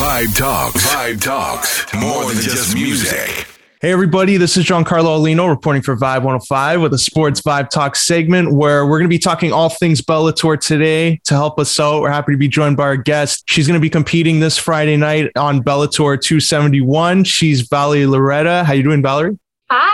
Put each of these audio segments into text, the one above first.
Vibe Talks. Vibe Talks. More than just music. Hey, everybody, this is Giancarlo Alino reporting for Vibe 105 with a Sports Vibe Talk segment where we're going to be talking all things Bellator today. To help us out, we're happy to be joined by our guest. She's going to be competing this Friday night on Bellator 271. She's Valerie Loureda. How you doing, Valerie?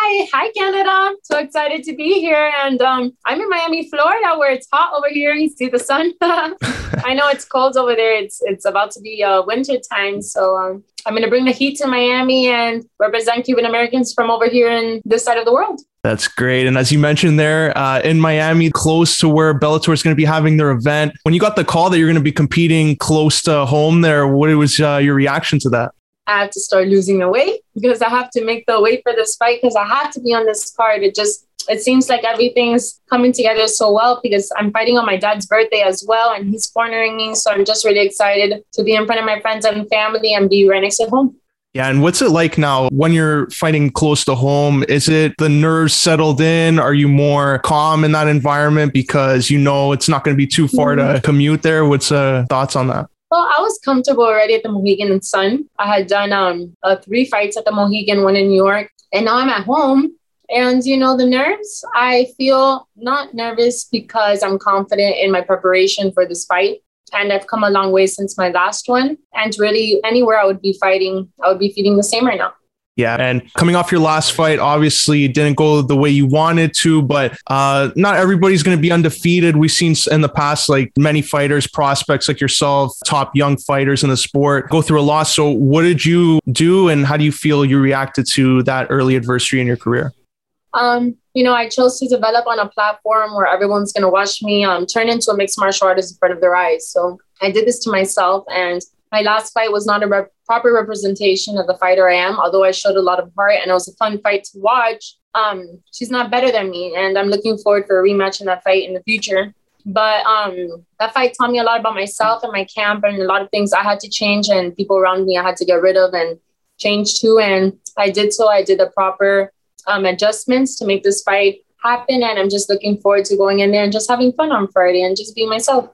Hi, hi Canada. So excited to be here. And um, I'm in Miami, Florida, where it's hot over here. You see the sun. I know it's cold over there. It's it's about to be uh, winter time. So um, I'm going to bring the heat to Miami and represent Cuban Americans from over here in this side of the world. That's great. And as you mentioned there, uh, in Miami, close to where Bellator is going to be having their event, when you got the call that you're going to be competing close to home there, what was uh, your reaction to that? I had to start losing the weight because I have to make the weight for this fight because I have to be on this card. It just it seems like everything's coming together so well because I'm fighting on my dad's birthday as well, and he's cornering me. So I'm just really excited to be in front of my friends and family and be right next to home. Yeah, and what's it like now when you're fighting close to home? Is it the nerves settled in? Are you more calm in that environment because you know it's not going to be too far mm-hmm. to commute there? What's uh, thoughts on that? Well, I was comfortable already at the Mohegan Sun. I had done um, uh, three fights at the Mohegan, one in New York, and now I'm at home. And you know, the nerves, I feel not nervous because I'm confident in my preparation for this fight. And I've come a long way since my last one. And really, anywhere I would be fighting, I would be feeling the same right now. Yeah. And coming off your last fight, obviously it didn't go the way you wanted to, but uh, not everybody's going to be undefeated. We've seen in the past, like many fighters, prospects like yourself, top young fighters in the sport go through a loss. So, what did you do and how do you feel you reacted to that early adversity in your career? Um, you know, I chose to develop on a platform where everyone's going to watch me um, turn into a mixed martial artist in front of their eyes. So I did this to myself and my last fight was not a rep- proper representation of the fighter I am, although I showed a lot of heart and it was a fun fight to watch. Um, she's not better than me, and I'm looking forward for a rematch in that fight in the future. But um, that fight taught me a lot about myself and my camp, and a lot of things I had to change, and people around me I had to get rid of and change too. And I did so. I did the proper um, adjustments to make this fight happen, and I'm just looking forward to going in there and just having fun on Friday and just being myself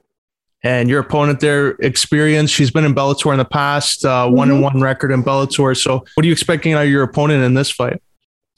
and your opponent there experience she's been in bellator in the past uh, mm-hmm. one and one record in bellator. So what are you expecting out of your opponent in this fight?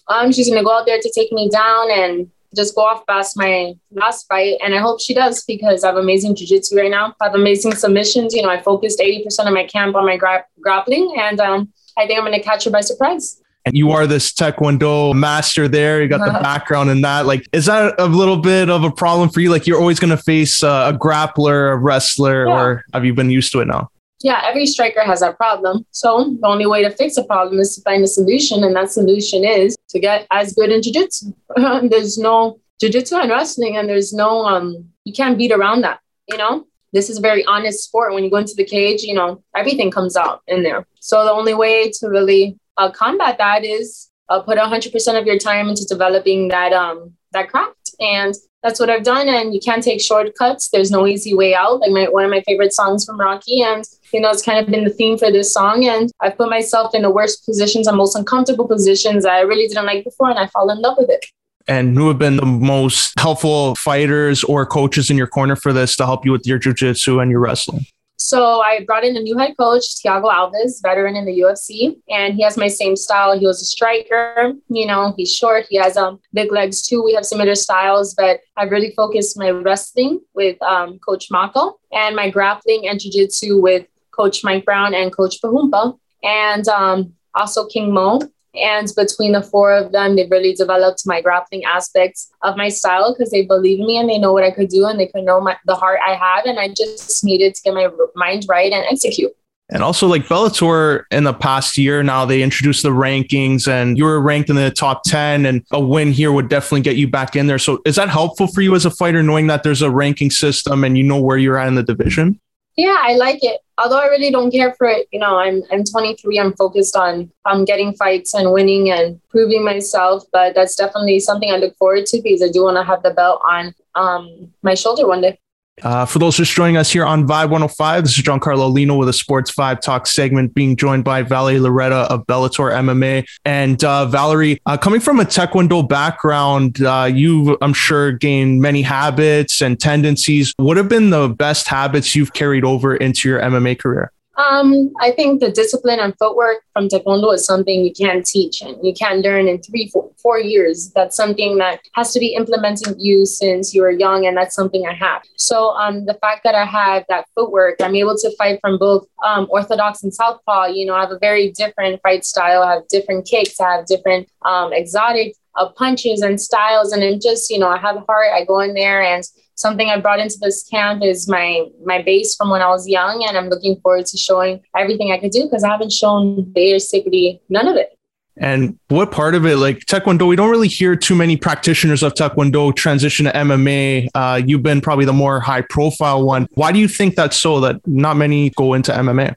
Um she's gonna go out there to take me down and just go off past my last fight. And i hope she does because i have amazing jiu-jitsu right now. I have amazing submissions. You know i focused 80% of my camp on my gra- grappling and um, i think i'm gonna catch her by surprise and you are this taekwondo master there. You got the background in that. Like is that a little bit of a problem for you? Like you're always going to face uh, a grappler a wrestler yeah. or have you been used to it now? Yeah every striker has that problem. So the only way to fix a problem is to find a solution and that solution is to get as good in jiu-jitsu. There's no jiu-jitsu and wrestling and there's no um you can't beat around that you know? This is a very honest sport. When you go into the cage you know everything comes out in there. So the only way to really uh, combat that is uh, put 100% of your time into developing that um that craft. And that's what I've done. And you can't take shortcuts. There's no easy way out. Like my one of my favorite songs from Rocky. And you know it's kind of been the theme for this song. And I've put myself in the worst positions and most uncomfortable positions I really didn't like before. And I fall in love with it. And who have been the most helpful fighters or coaches in your corner for this to help you with your jiu-jitsu and your wrestling so I brought in a new head coach, Thiago Alves, veteran in the UFC, and he has my same style. He was a striker, you know, he's short, he has um, big legs too. We have similar styles, but I've really focused my wrestling with um, Coach Mako and my grappling and jiu-jitsu with Coach Mike Brown and Coach Pahumpa, and um, also King Mo. And between the four of them, they really developed my grappling aspects of my style because they believe me and they know what I could do and they could know my, the heart I have. And I just needed to get my mind right and execute. And also, like Bellator in the past year now, they introduced the rankings and you were ranked in the top 10, and a win here would definitely get you back in there. So, is that helpful for you as a fighter, knowing that there's a ranking system and you know where you're at in the division? Yeah, I like it. Although I really don't care for it, you know, I'm I'm 23. I'm focused on um getting fights and winning and proving myself. But that's definitely something I look forward to because I do want to have the belt on um my shoulder one day. Uh, for those just joining us here on Vibe 105, this is Giancarlo Lino with a Sports Vibe Talk segment, being joined by Valerie Loureda of Bellator MMA. And uh, Valerie, uh, coming from a Taekwondo background, uh, you, I'm sure, gained many habits and tendencies. What have been the best habits you've carried over into your MMA career? Um, I think the discipline and footwork from Taekwondo is something you can't teach and you can't learn in three, four, four years. That's something that has to be implemented you since you were young, and that's something I have. So, um, the fact that I have that footwork, I'm able to fight from both um, orthodox and southpaw. You know, I have a very different fight style. I have different kicks. I have different um, exotic uh, punches and styles, and I'm just, you know, I have heart. I go in there and something I brought into this camp is my my base from when I was young, and I'm looking forward to showing everything I could do because I haven't shown basically none of it. And what part of it, like Taekwondo, we don't really hear too many practitioners of Taekwondo transition to MMA. Uh, you've been probably the more high profile one. Why do you think that's so that not many go into MMA?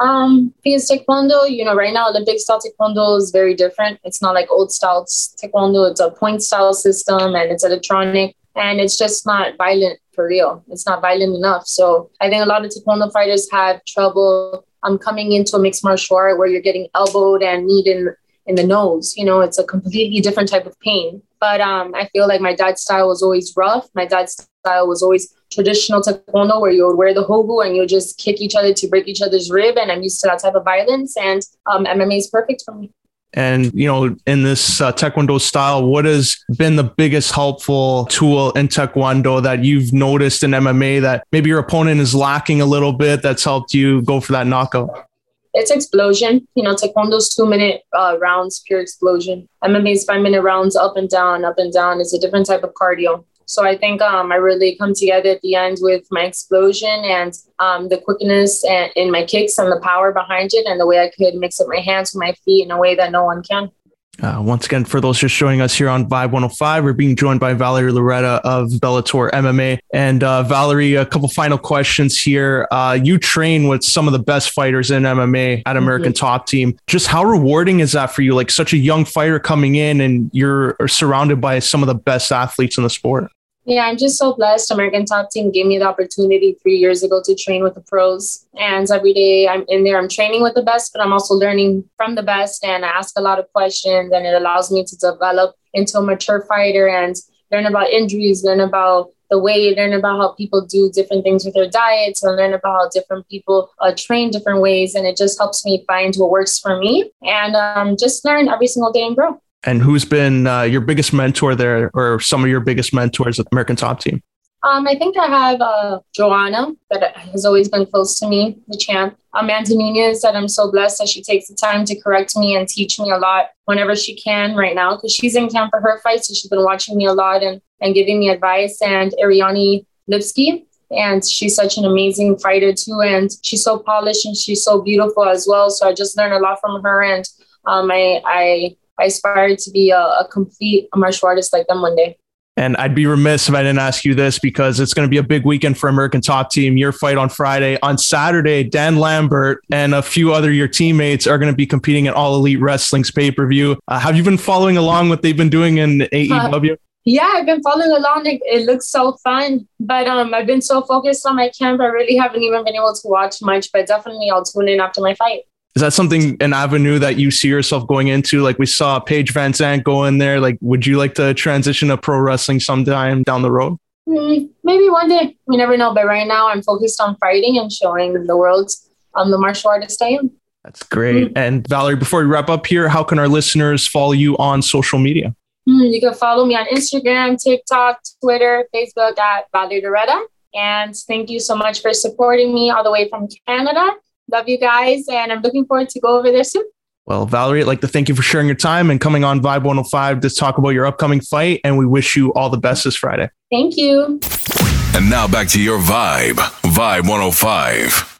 Um, because Taekwondo, you know, right now Olympic style Taekwondo is very different. It's not like old style Taekwondo. It's a point style system and it's electronic and it's just not violent for real. It's not violent enough. So I think a lot of Taekwondo fighters have trouble um, coming into a mixed martial art where you're getting elbowed and kneed in, in the nose. You know, it's a completely different type of pain. But um, I feel like my dad's style was always rough. My dad's style was always traditional taekwondo where you would wear the hogu and you would just kick each other to break each other's rib. And I'm used to that type of violence. And um, MMA is perfect for me. And, you know, in this uh, Taekwondo style, what has been the biggest helpful tool in Taekwondo that you've noticed in MMA that maybe your opponent is lacking a little bit that's helped you go for that knockout? It's explosion. You know, Taekwondo's two minute uh, rounds, pure explosion. MMA's five minute rounds, up and down, up and down. It's a different type of cardio. So I think um, I really come together at the end with my explosion and um, the quickness and in my kicks and the power behind it and the way I could mix up my hands with my feet in a way that no one can. Uh, once again, for those just joining us here on Vibe 105, we're being joined by Valerie Loureda of Bellator MMA. And uh, Valerie, a couple final questions here. Uh, you train with some of the best fighters in MMA at American mm-hmm. Top Team. Just how rewarding is that for you? Like such a young fighter coming in, and you're surrounded by some of the best athletes in the sport. Yeah, I'm just so blessed. American Top Team gave me the opportunity three years ago to train with the pros. And every day I'm in there, I'm training with the best, but I'm also learning from the best. And I ask a lot of questions, and it allows me to develop into a mature fighter and learn about injuries, learn about the way, learn about how people do different things with their diets, and learn about how different people uh, train different ways. And it just helps me find what works for me and um, just learn every single day and grow. And who's been uh, your biggest mentor there, or some of your biggest mentors at the American Top Team? Um, I think I have uh, Joanna that has always been close to me, the champ. Amanda Nunes that I'm so blessed that she takes the time to correct me and teach me a lot whenever she can right now because she's in camp for her fight. So she's been watching me a lot and, and giving me advice. And Ariane Lipski, and she's such an amazing fighter too. And she's so polished and she's so beautiful as well. So I just learned a lot from her. And um, I, I I aspire to be a, a complete martial artist like them one day. And I'd be remiss if I didn't ask you this because it's going to be a big weekend for American Top Team. Your fight on Friday. On Saturday, Dan Lambert and a few other your teammates are going to be competing in All Elite Wrestling's pay per view. Uh, have you been following along what they've been doing in AEW? Uh, yeah, I've been following along. It, it looks so fun, but um, I've been so focused on my camp. I really haven't even been able to watch much. But definitely, I'll tune in after my fight. Is that something an avenue that you see yourself going into? Like we saw Paige VanZant go in there. Like, would you like to transition to pro wrestling sometime down the road? Mm, maybe one day. We never know. But right now, I'm focused on fighting and showing the world um, the martial artist I am. That's great. Mm. And Valerie, before we wrap up here, how can our listeners follow you on social media? Mm, you can follow me on Instagram, TikTok, Twitter, Facebook at Valerie Loureda. And thank you so much for supporting me all the way from Canada. Love you guys, and I'm looking forward to go over there soon. Well, Valerie, I'd like to thank you for sharing your time and coming on Vibe 105 to talk about your upcoming fight. And we wish you all the best this Friday. Thank you. And now back to your vibe, Vibe 105.